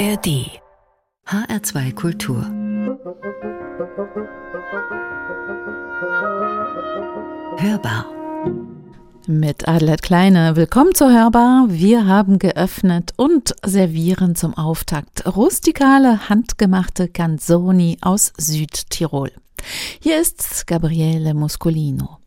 ARD HR2 Kultur Hörbar mit Adelheid Kleine. Willkommen zur Hörbar. Wir haben geöffnet und servieren zum Auftakt rustikale, handgemachte Canzoni aus Südtirol. Hier ist Gabriele Muscolino.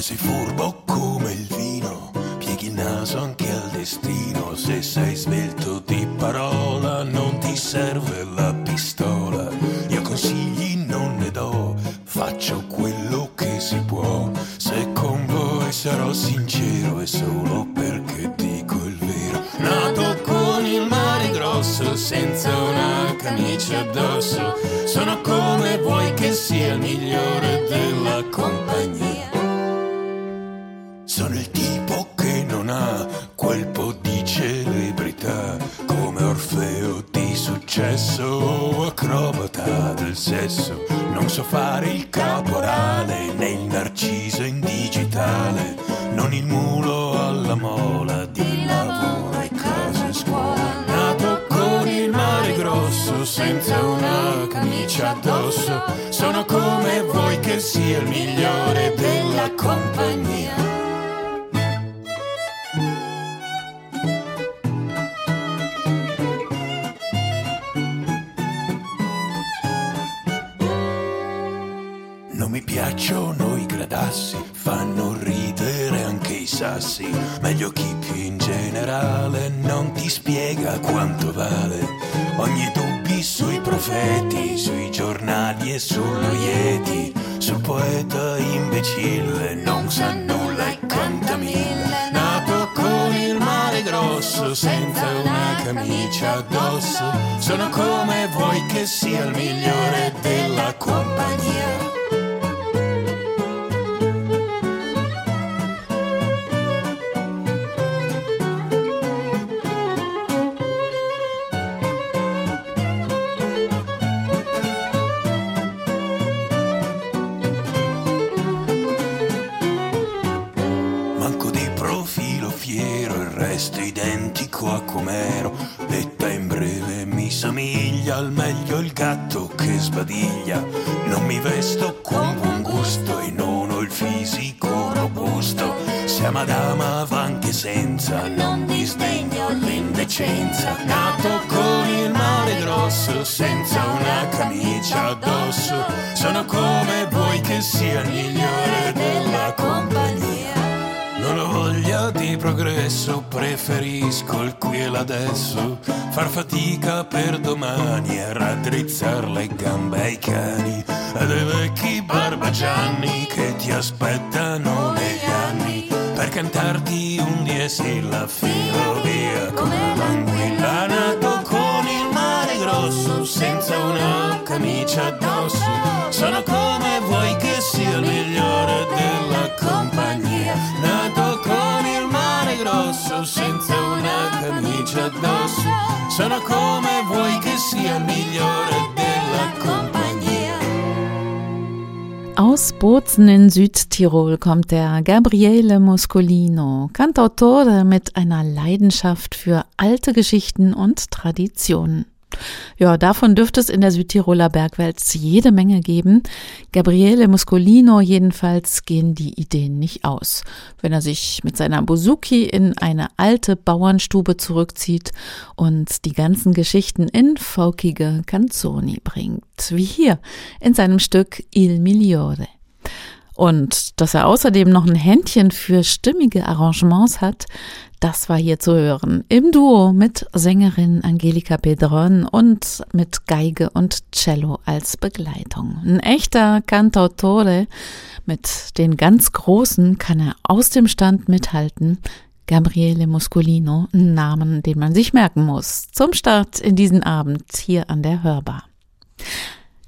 Se sei furbo come il vino, pieghi il naso anche al destino. Se sei svelto di parola, non ti serve la pistola. Io consigli non ne do, faccio quello che si può. Se con voi sarò sincero è solo perché dico il vero. Nato con il mare grosso, senza una camicia addosso, sono come vuoi che sia il migliore della compagnia. Sono il tipo che non ha quel po' di celebrità, come Orfeo di successo o acrobata del sesso. Non so fare il caporale né il narciso in digitale, non il mulo alla mola di lavoro e casa e scuola. Nato con il mare grosso, senza una camicia addosso, sono come vuoi che sia il migliore della compagnia. Piacciono i gradassi, fanno ridere anche i sassi. Meglio chi più in generale non ti spiega quanto vale. Ogni dubbi sui profeti, sui giornali e sullo Yeti. Sul poeta imbecille non sa nulla e canta mille. Nato con il mare grosso, senza una camicia addosso. Sono come vuoi che sia il migliore della compagnia. Senza, non disdegno l'indecenza. Nato con il mare grosso, senza una camicia addosso. Sono come vuoi che sia il migliore della compagnia. Non ho voglia di progresso, preferisco il qui e l'adesso. Far fatica per domani e raddrizzar le gambe ai cani. E dei vecchi barbagianni che ti aspettano diesel la filo via come l'anguilla. Nato con il mare grosso, senza una camicia addosso. Sono come vuoi che sia il migliore della compagnia. Nato con il mare grosso, senza una camicia addosso. Sono come vuoi che sia il migliore della compagnia. Aus Bozen in Südtirol kommt der Gabriele Muscolino, Kantautore mit einer Leidenschaft für alte Geschichten und Traditionen. Ja, davon dürfte es in der Südtiroler Bergwelt jede Menge geben. Gabriele Muscolino jedenfalls gehen die Ideen nicht aus. Wenn er sich mit seiner Bouzouki in eine alte Bauernstube zurückzieht und die ganzen Geschichten in folkige Canzoni bringt. Wie hier in seinem Stück Il Migliore. Und dass er außerdem noch ein Händchen für stimmige Arrangements hat, das war hier zu hören. Im Duo mit Sängerin Angelika Pedron und mit Geige und Cello als Begleitung. Ein echter Cantautore. Mit den ganz Großen kann er aus dem Stand mithalten. Gabriele Muscolino, ein Namen, den man sich merken muss. Zum Start in diesen Abend hier an der Hörbar.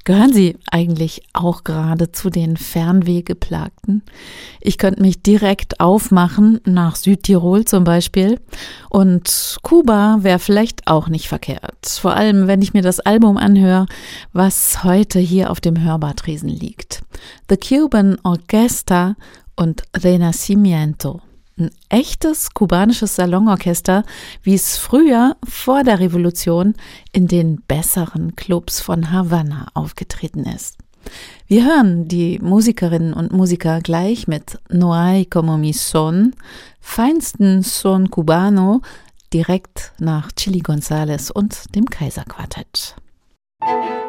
Gehören Sie eigentlich auch gerade zu den Fernwehgeplagten? Ich könnte mich direkt aufmachen, nach Südtirol zum Beispiel. Und Kuba wäre vielleicht auch nicht verkehrt. Vor allem, wenn ich mir das Album anhöre, was heute hier auf dem Hörbadriesen liegt. The Cuban Orchestra und Renacimiento. Ein echtes kubanisches Salonorchester, wie es früher vor der Revolution in den besseren Clubs von Havanna aufgetreten ist. Wir hören die Musikerinnen und Musiker gleich mit No hay como mi son, feinsten Son Cubano, direkt nach Chili González und dem Kaiserquartett. California's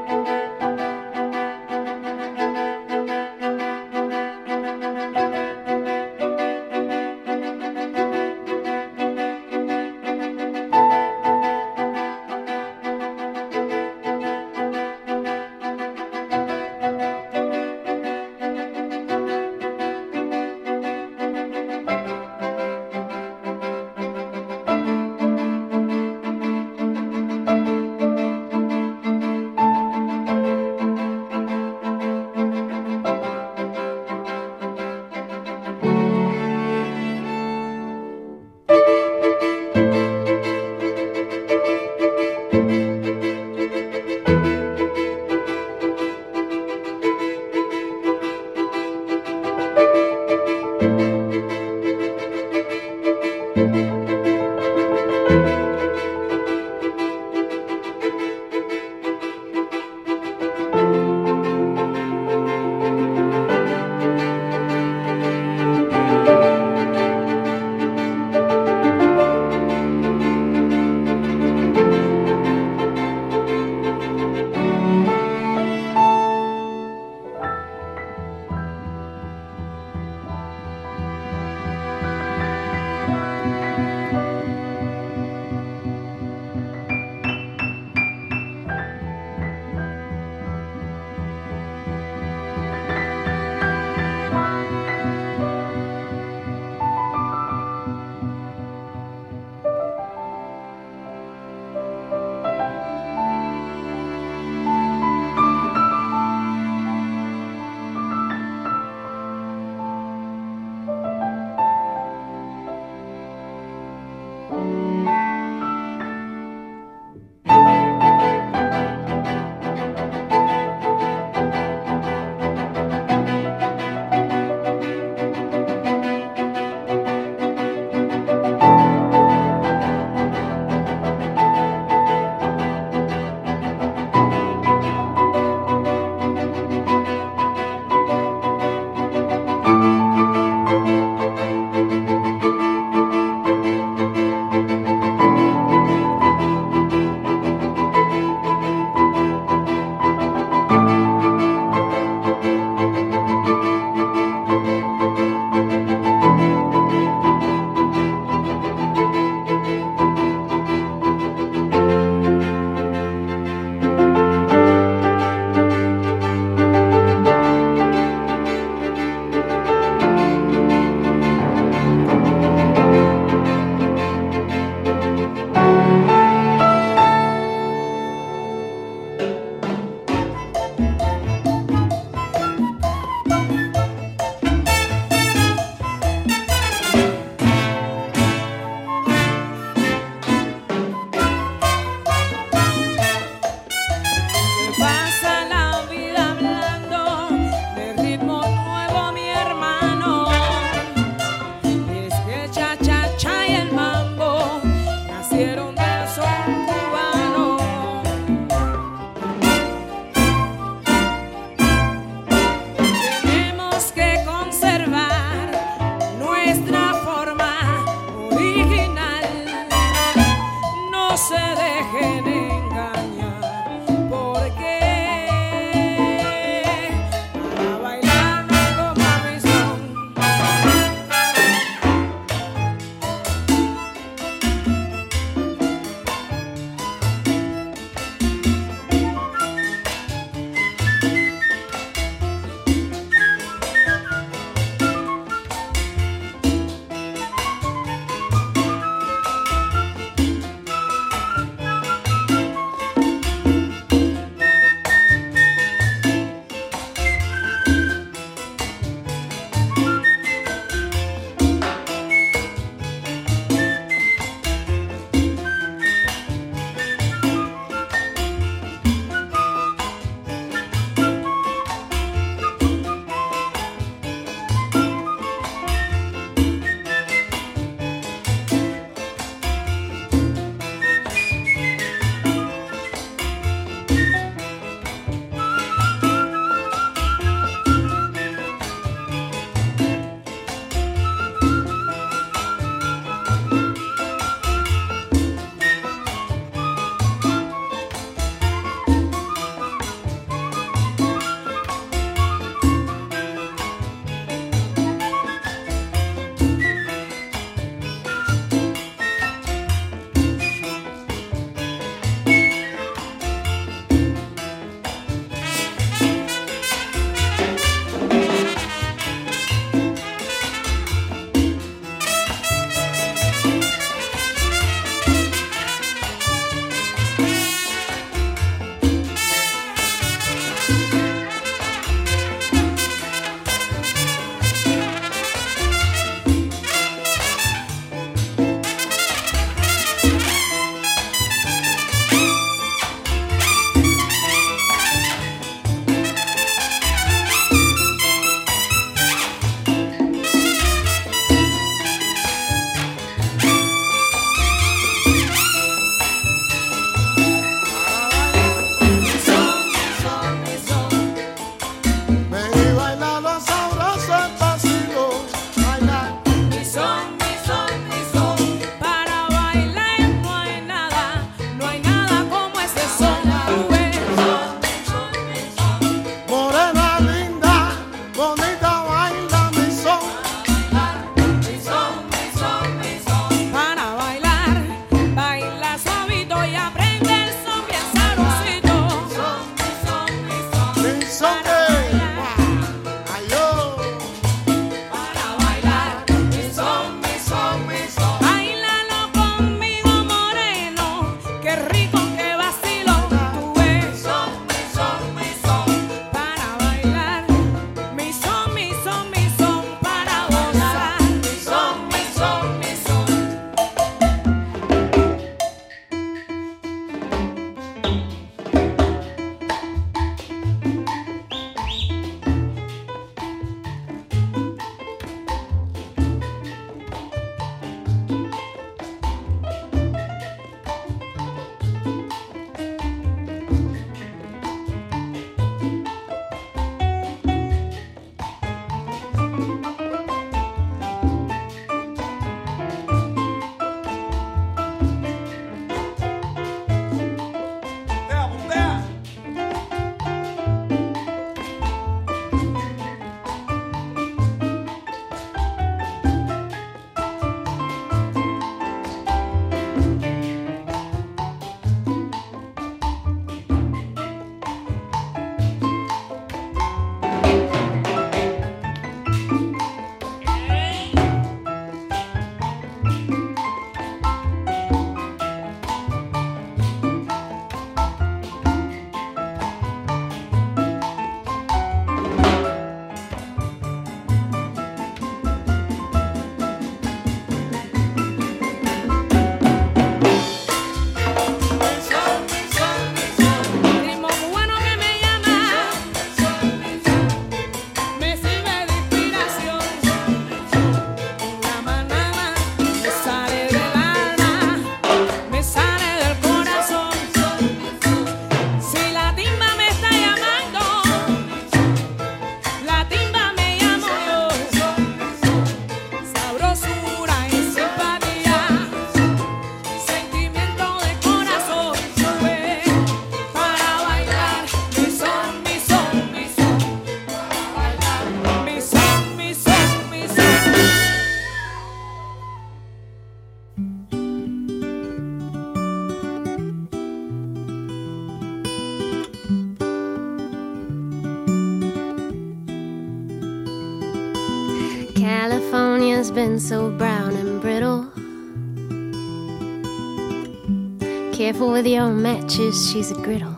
your matches, she's a griddle.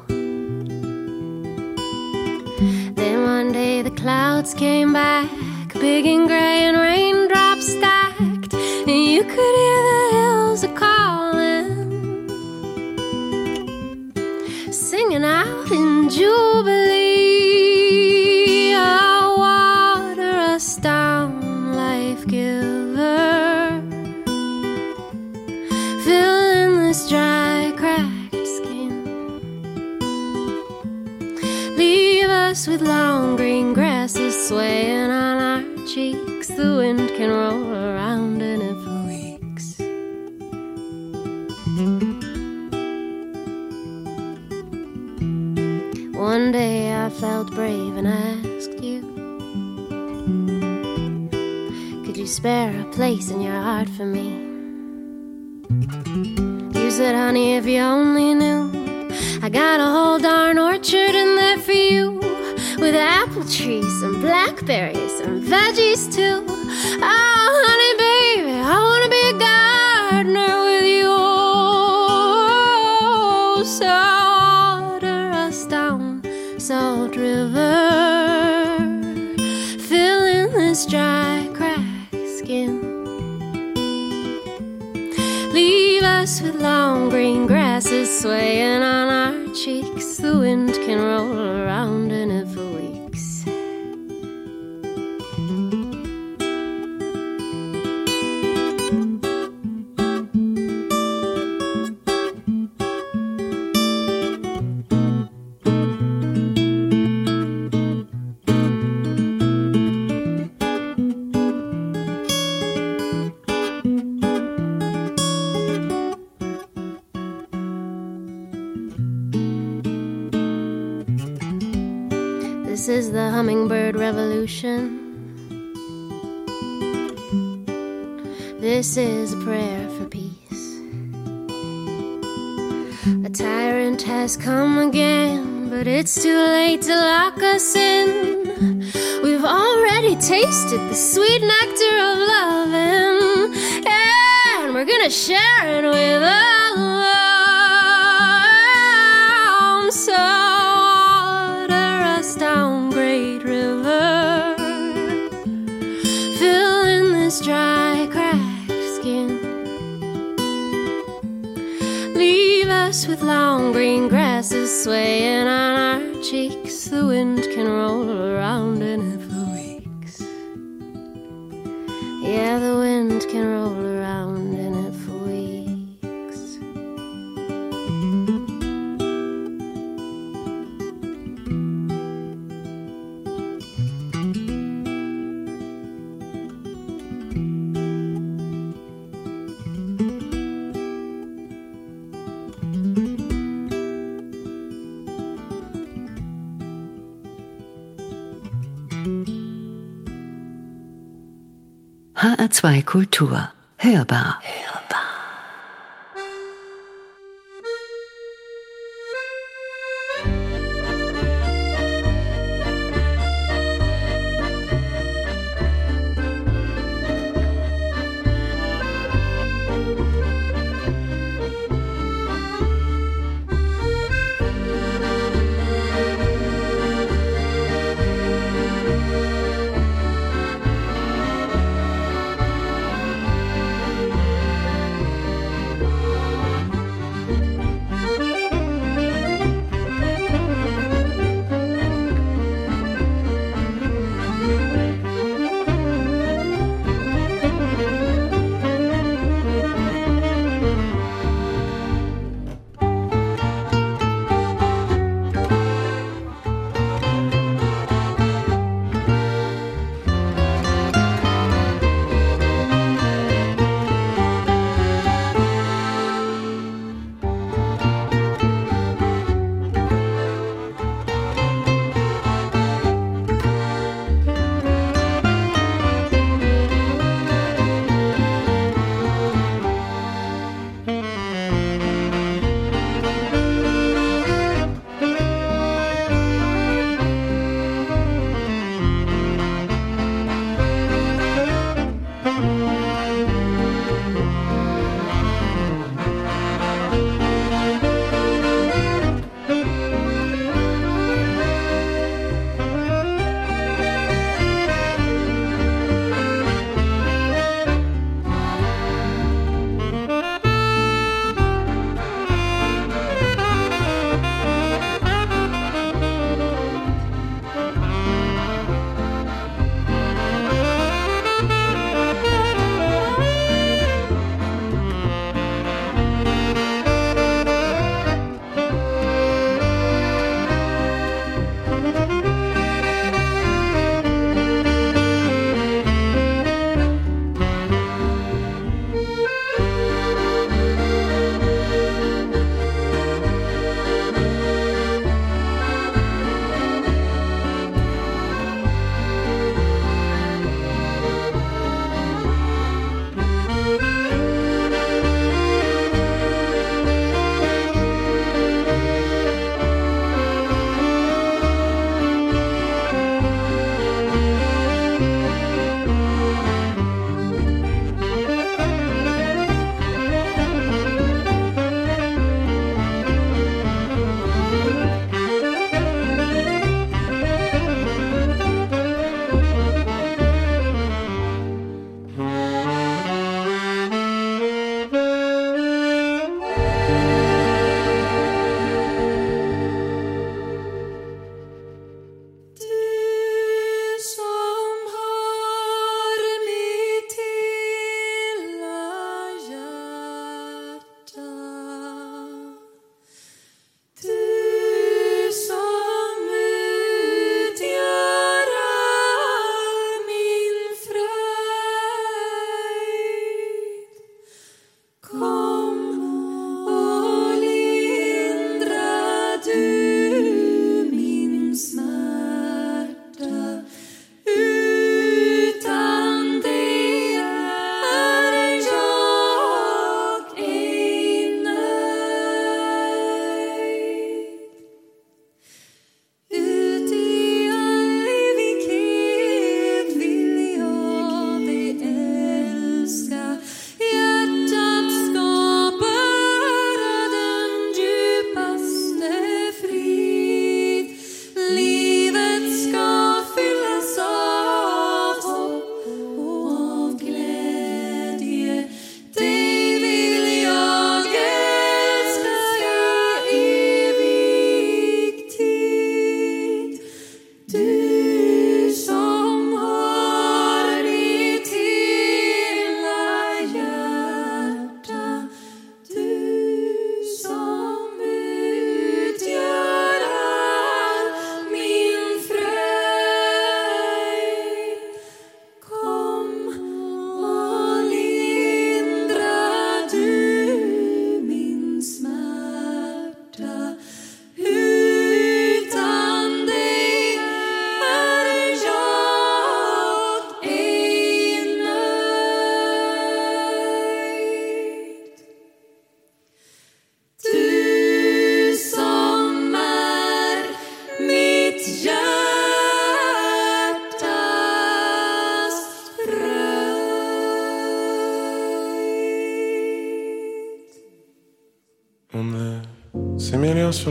Then one day the clouds came back, big and gray, One day I felt brave and asked you, Could you spare a place in your heart for me? You said, honey, if you only knew, I got a whole darn orchard in there for you, with apple trees and blackberries and veggies too. Oh, honey, green grasses swaying on our cheeks. The wind can roll revolution. This is a prayer for peace. A tyrant has come again, but it's too late to lock us in. We've already tasted the sweet nectar of love, and, and we're gonna share it with all. HR2 Kultur. Hörbar.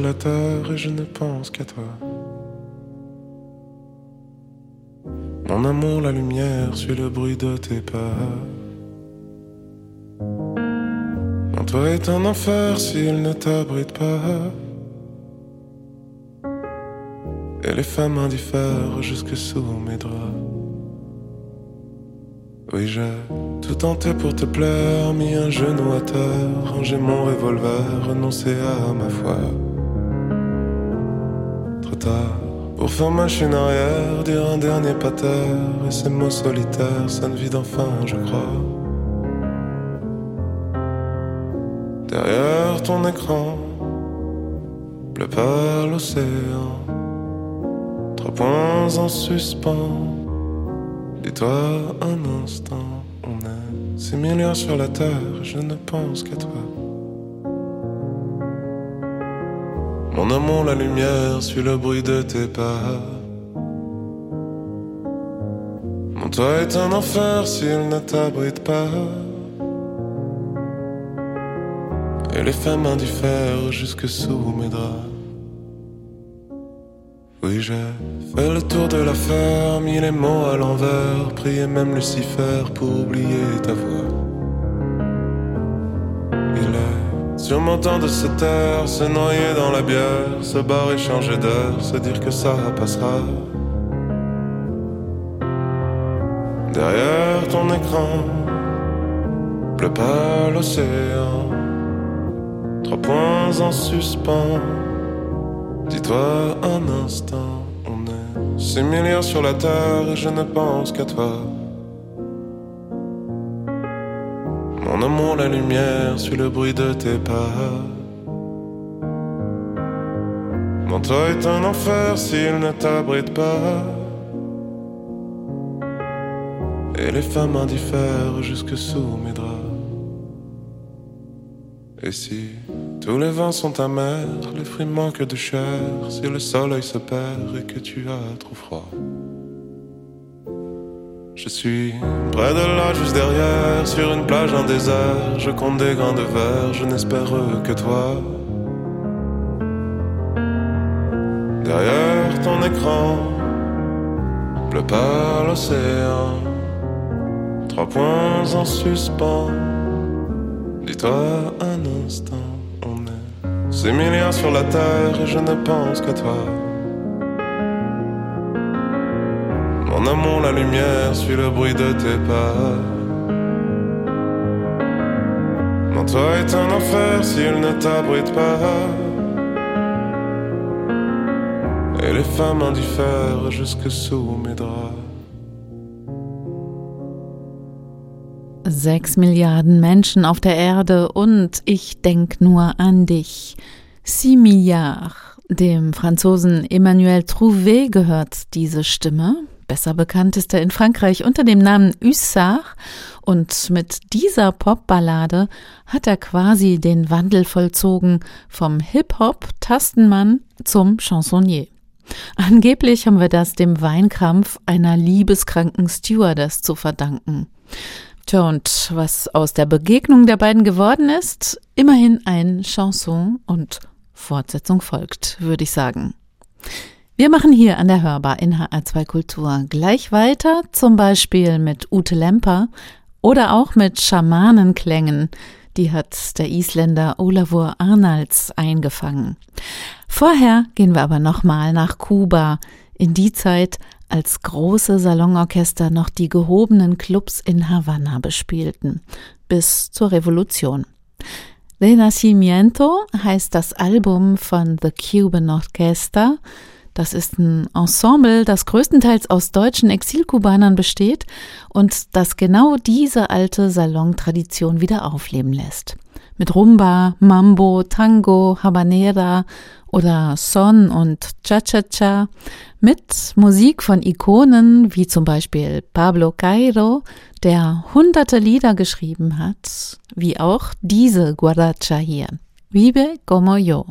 La terre et je ne pense qu'à toi. Mon amour, la lumière suit le bruit de tes pas. Mon toit est un enfer s'il ne t'abrite pas. Et les femmes indiffèrent jusque sous mes draps. Oui, j'ai tout tenté pour te plaire, mis un genou à terre, rangé mon revolver, renoncé à ma foi. Pour faire machine arrière, dire un dernier pater, et ces mots solitaires sonnent vide enfin, je crois. Derrière ton écran, pleut pas l'océan. Trois points en suspens. Dis-toi un instant, on est six milliards sur la terre, je ne pense qu'à toi. Mon amour, la lumière suit le bruit de tes pas. Mon toit est un enfer s'il ne t'abrite pas. Et les femmes indiffèrent jusque sous mes draps. Oui, j'ai fait le tour de l'affaire, mis les mots à l'envers, prié même Lucifer pour oublier ta voix. Sûrement temps de se taire, se noyer dans la bière, se barrer, changer d'heure, se dire que ça passera. Derrière ton écran, pleut pas l'océan, trois points en suspens. Dis-toi un instant, on est six milliards sur la terre et je ne pense qu'à toi. Amour, la lumière suit le bruit de tes pas. Mon toit est un enfer s'il ne t'abrite pas. Et les femmes indiffèrent jusque sous mes draps. Et si tous les vents sont amers, les fruits manquent de chair, si le soleil se perd et que tu as trop froid. Je suis près de là, juste derrière, sur une plage en désert, je compte des grains de verre, je n'espère que toi. Derrière ton écran, pleut pas l'océan, trois points en suspens. Dis-toi un instant, on est six milliards sur la terre et je ne pense qu'à toi. Mon amour, la lumière suit le bruit de tes pas. Mon toit est un enfer s'il ne t'abrite pas. Et les femmes indiffèrent jusque sous mes draps. Sechs Milliarden Menschen auf der Erde und ich denk nur an dich. Six Milliards. Dem Franzosen Emmanuel Trouvé gehört diese Stimme. Besser bekannt ist er in Frankreich unter dem Namen Hussard und mit dieser Popballade hat er quasi den Wandel vollzogen vom Hip-Hop-Tastenmann zum Chansonnier. Angeblich haben wir das dem Weinkrampf einer liebeskranken Stewardess zu verdanken. Tja, und was aus der Begegnung der beiden geworden ist? Immerhin ein Chanson und Fortsetzung folgt, würde ich sagen. Wir machen hier an der Hörbar in HR2 Kultur gleich weiter, zum Beispiel mit Ute Lemper oder auch mit Schamanenklängen. Die hat der Isländer Olavur Arnalds eingefangen. Vorher gehen wir aber nochmal nach Kuba, in die Zeit, als große Salonorchester noch die gehobenen Clubs in Havanna bespielten, bis zur Revolution. Renacimiento heißt das Album von The Cuban Orchestra. Das ist ein Ensemble, das größtenteils aus deutschen Exilkubanern besteht und das genau diese alte Salontradition wieder aufleben lässt. Mit Rumba, Mambo, Tango, Habanera oder Son und Cha-Cha-Cha, mit Musik von Ikonen wie zum Beispiel Pablo Cairo, der hunderte Lieder geschrieben hat, wie auch diese Guaracha hier, Vive como yo.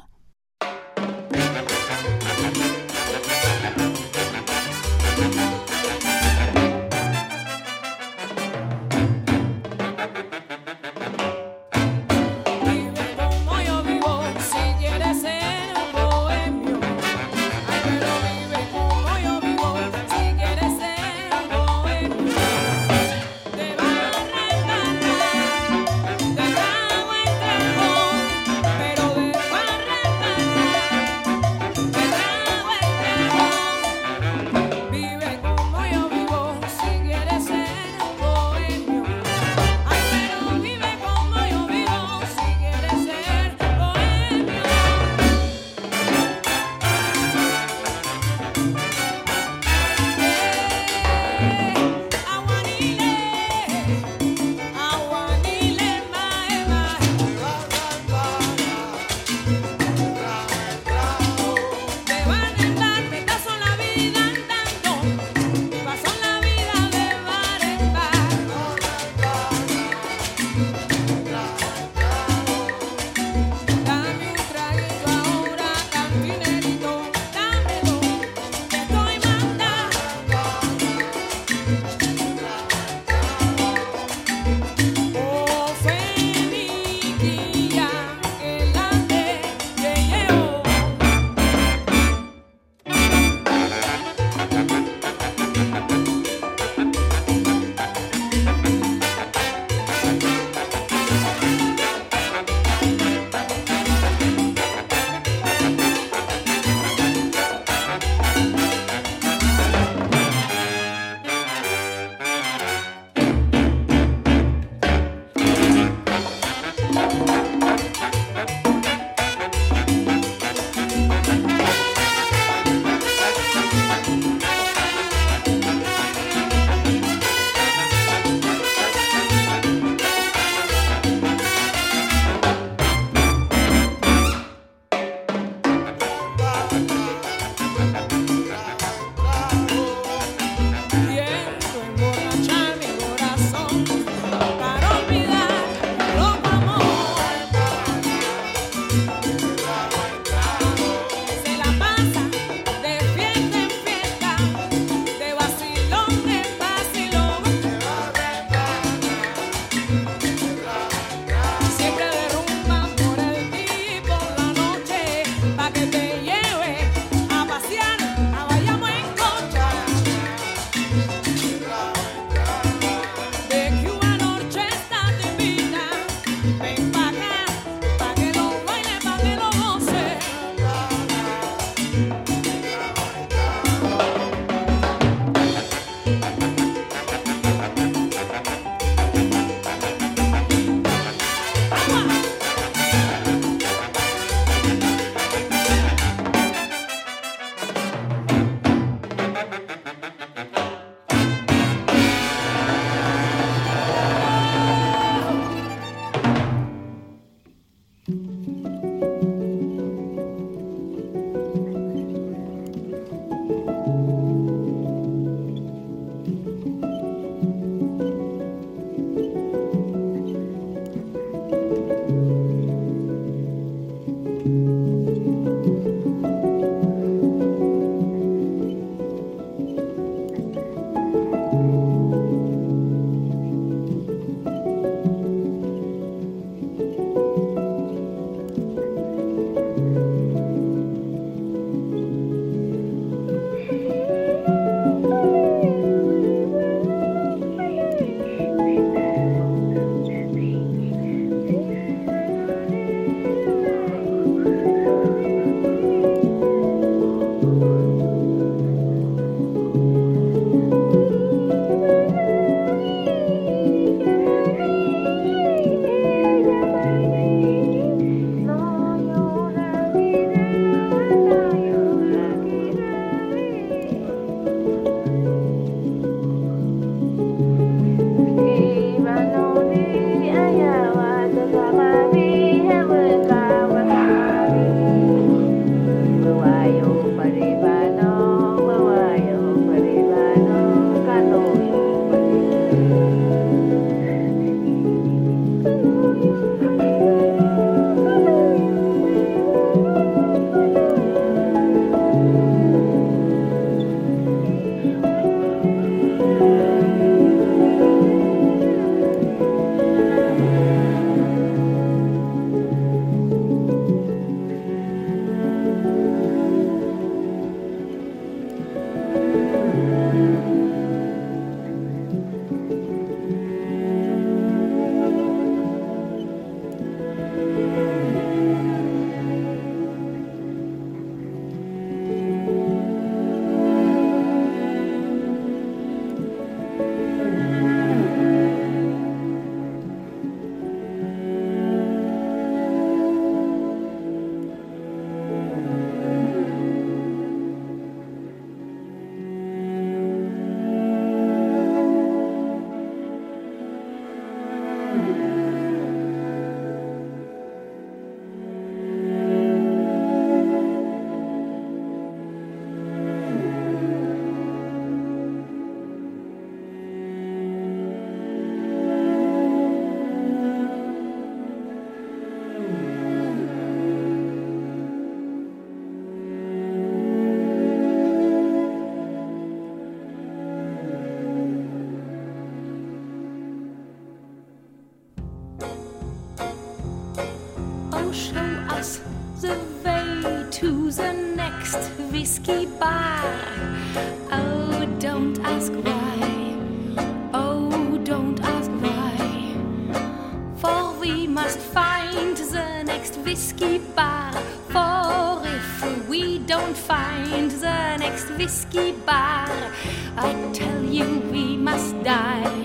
Tell you we must die.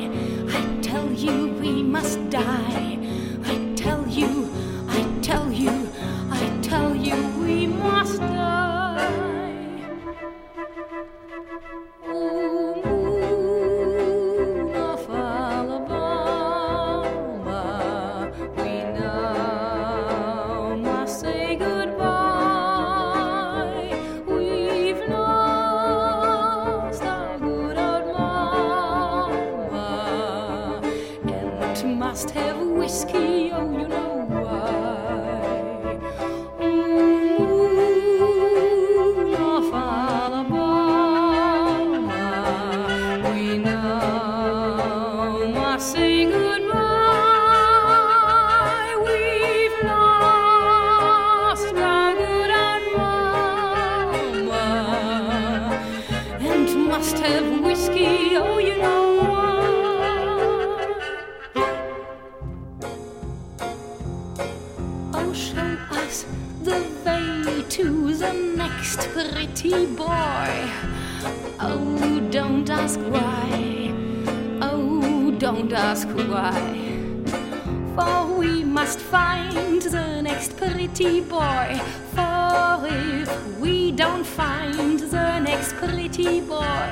Show us the way to the next pretty boy. Oh, don't ask why. Oh, don't ask why. For we must find the next pretty boy. For if we don't find the next pretty boy,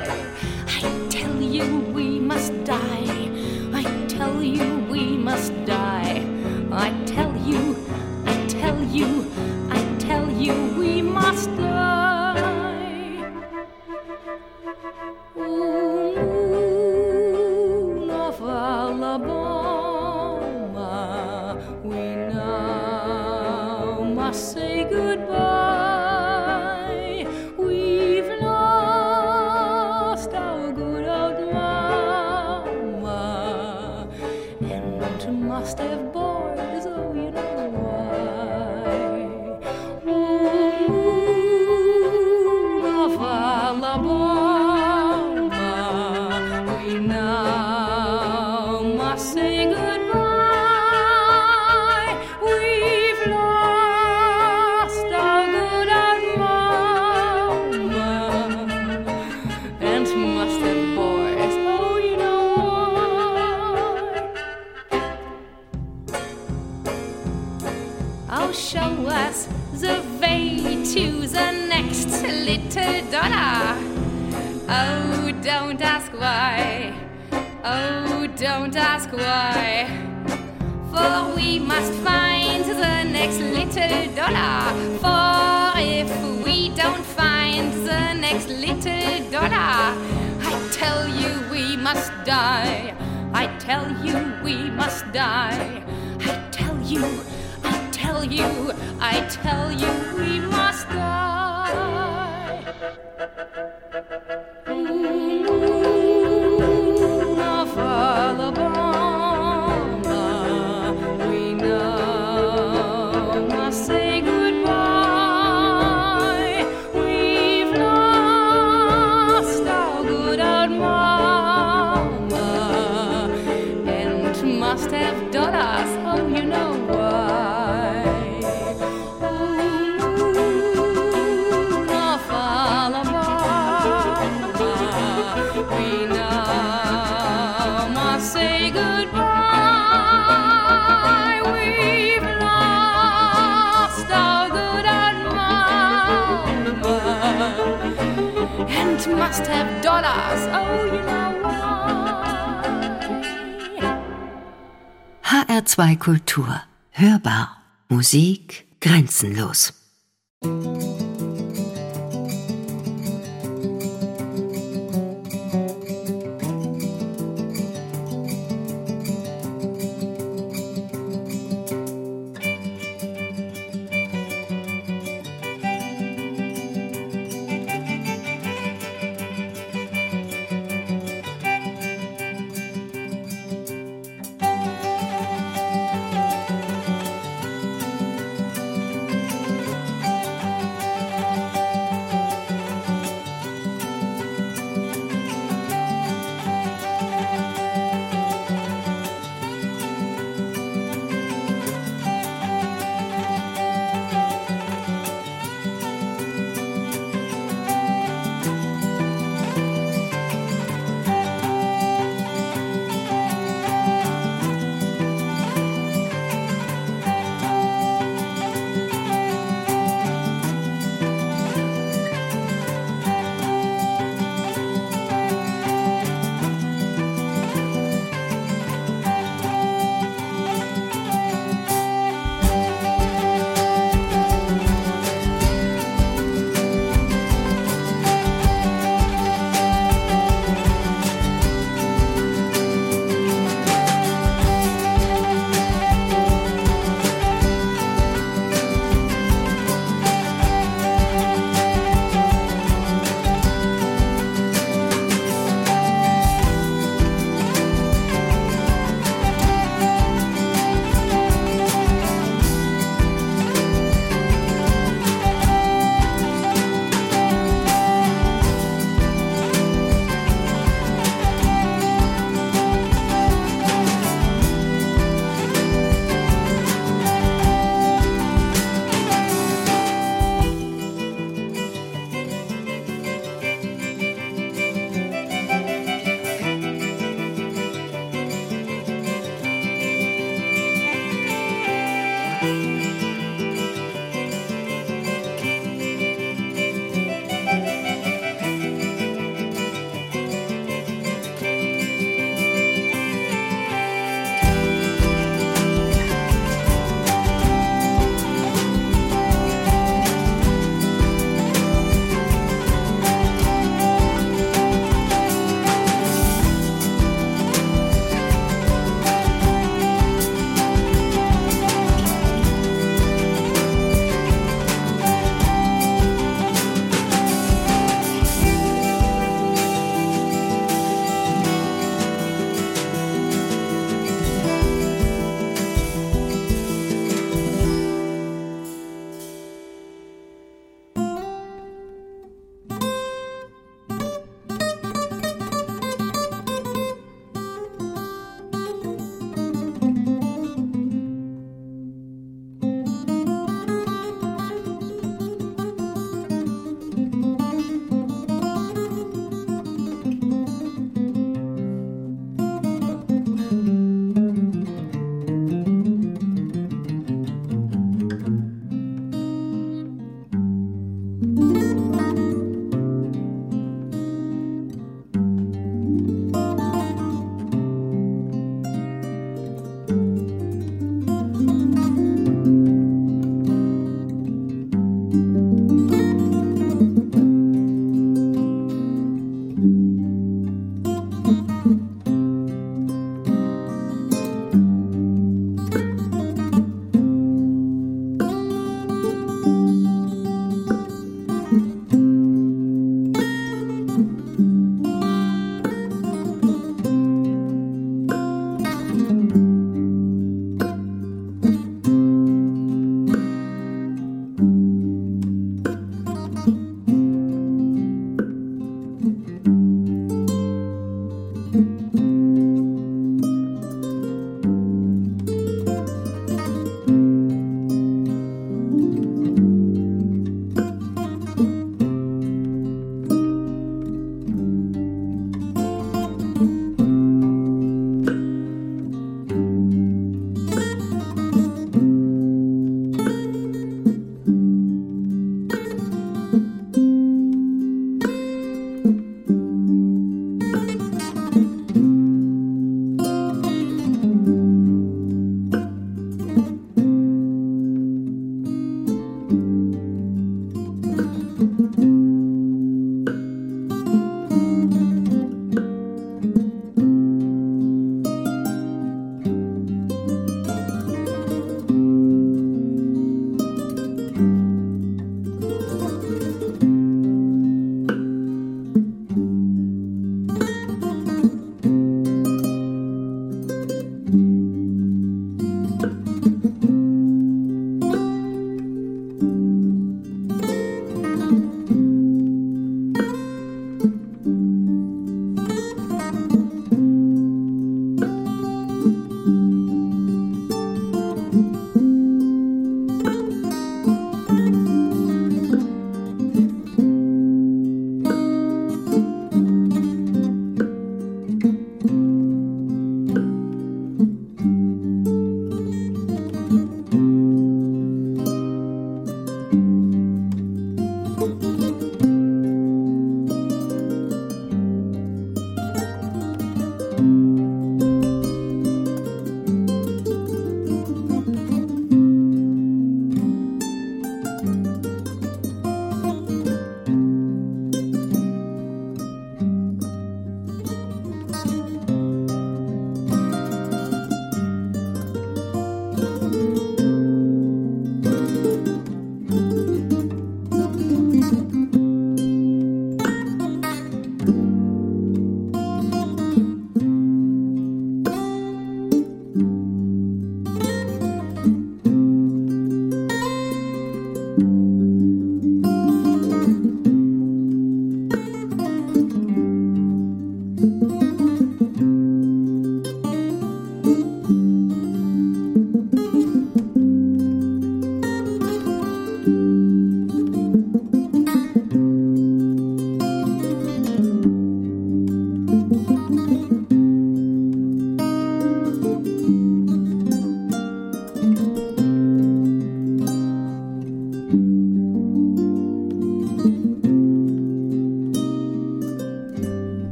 I tell you we must die. I tell you you, I tell you we must die. Moon of Alabama, don't ask why. For we must find the next little dollar. For if we don't find the next little dollar, I tell you we must die. I tell you we must die. I tell you, I tell you, I tell you we must die. Must have dollars. Oh, you know why? HR2 Kultur. Hörbar. Musik grenzenlos.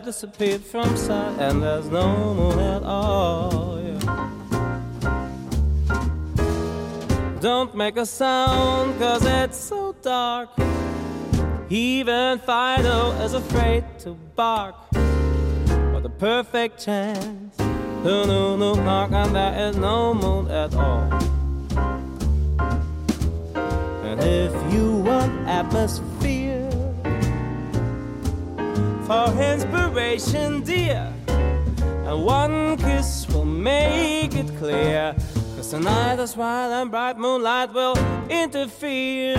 Disappeared from sight, and there's no moon at all. Yeah. Don't make a sound, cause it's so dark. Even Fido is afraid to bark. What a perfect chance. No, no, no, knock, and there is no moon at all. And if you want atmosphere for inspiration, dear, and one kiss will make it clear. Cause tonight the wild and bright moonlight will interfere.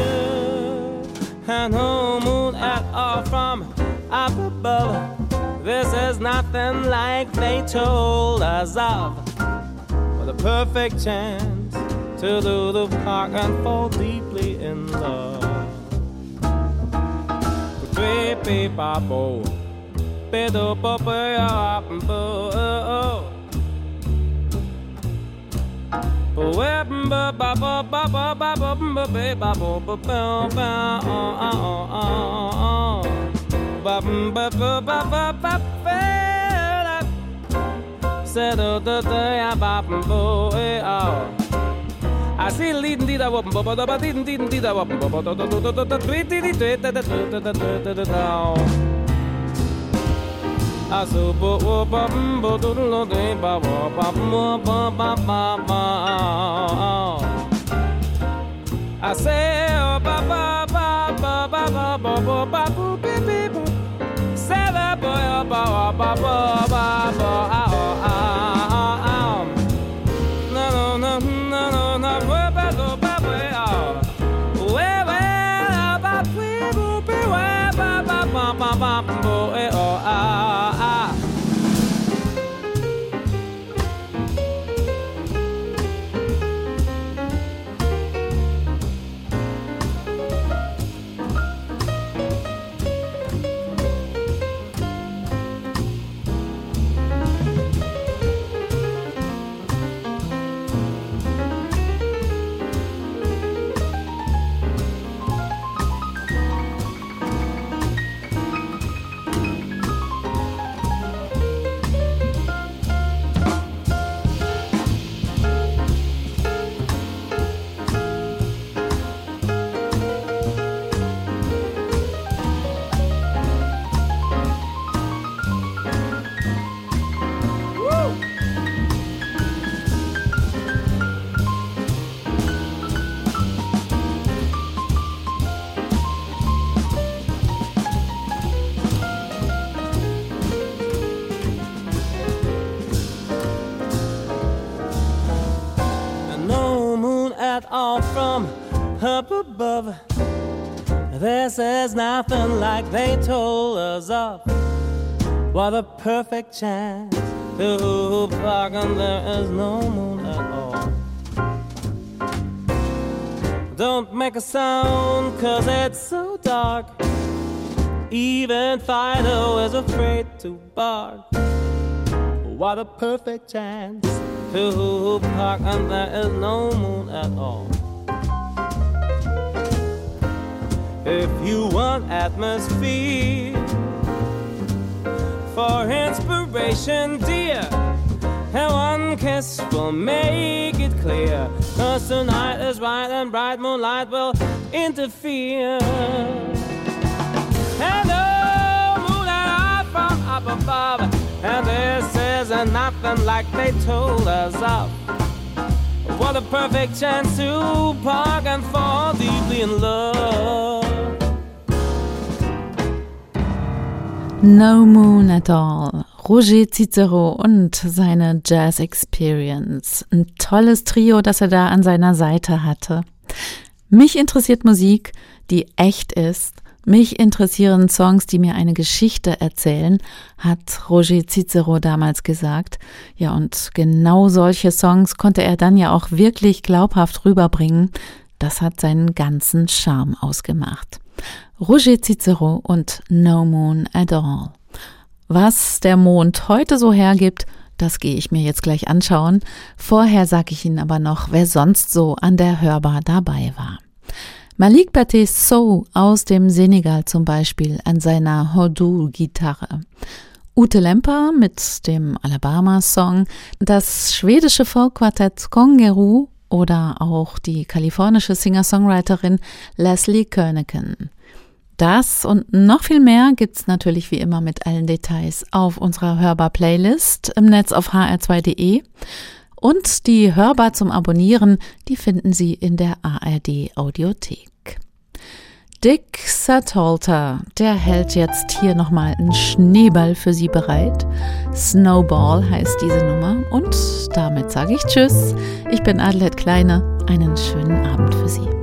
And no moon at all from up above. This is nothing like they told us of. For the perfect chance to do the park and fall deeply in love. Baby, babo, pedo ba ba ba ba ba ba I see leading did I whoop, but I didn't didn't did I whoop, but I didn't did I whoop, but I didn't did I whoop, but I didn't did I whoop, bo bo ba ba ba ba ba ba ba ba ba I say oh ba ba ba ba ba ba ba ba Say oh ba ba ba ba ba ba This is nothing like they told us of. What a perfect chance to park, and there is no moon at all. Don't make a sound, cause it's so dark. Even Fido is afraid to bark. What a perfect chance to park, and there is no moon at all. If you want atmosphere for inspiration, dear, and one kiss will make it clear. Cause tonight is bright and bright moonlight will interfere. And no moon from up above. And this isn't nothing like they told us of. What a perfect chance to park and fall deeply in love. No Moon at All. Roger Cicero und seine Jazz Experience. Ein tolles Trio, das er da an seiner Seite hatte. Mich interessiert Musik, die echt ist. Mich interessieren Songs, die mir eine Geschichte erzählen, hat Roger Cicero damals gesagt. Ja, und genau solche Songs konnte er dann ja auch wirklich glaubhaft rüberbringen. Das hat seinen ganzen Charme ausgemacht. Roger Cicero und No Moon at All. Was der Mond heute so hergibt, Das gehe ich mir jetzt gleich anschauen. Vorher sage ich Ihnen aber noch, wer sonst so an der Hörbar dabei war. Malik Baté Sow aus dem Senegal zum Beispiel an seiner Hodu-Gitarre. Ute Lemper mit dem Alabama-Song, das schwedische Folkquartett Kongeru oder auch die kalifornische Singer-Songwriterin Leslie Kerneken. Das und noch viel mehr gibt's natürlich wie immer mit allen Details auf unserer Hörbar-Playlist im Netz auf hr2.de. Und die Hörbar zum Abonnieren, die finden Sie in der ARD Audiothek. Dick Satolter, der hält jetzt hier nochmal einen Schneeball für Sie bereit. Snowball heißt diese Nummer. Und damit sage ich Tschüss. Ich bin Adelheid Kleine. Einen schönen Abend für Sie.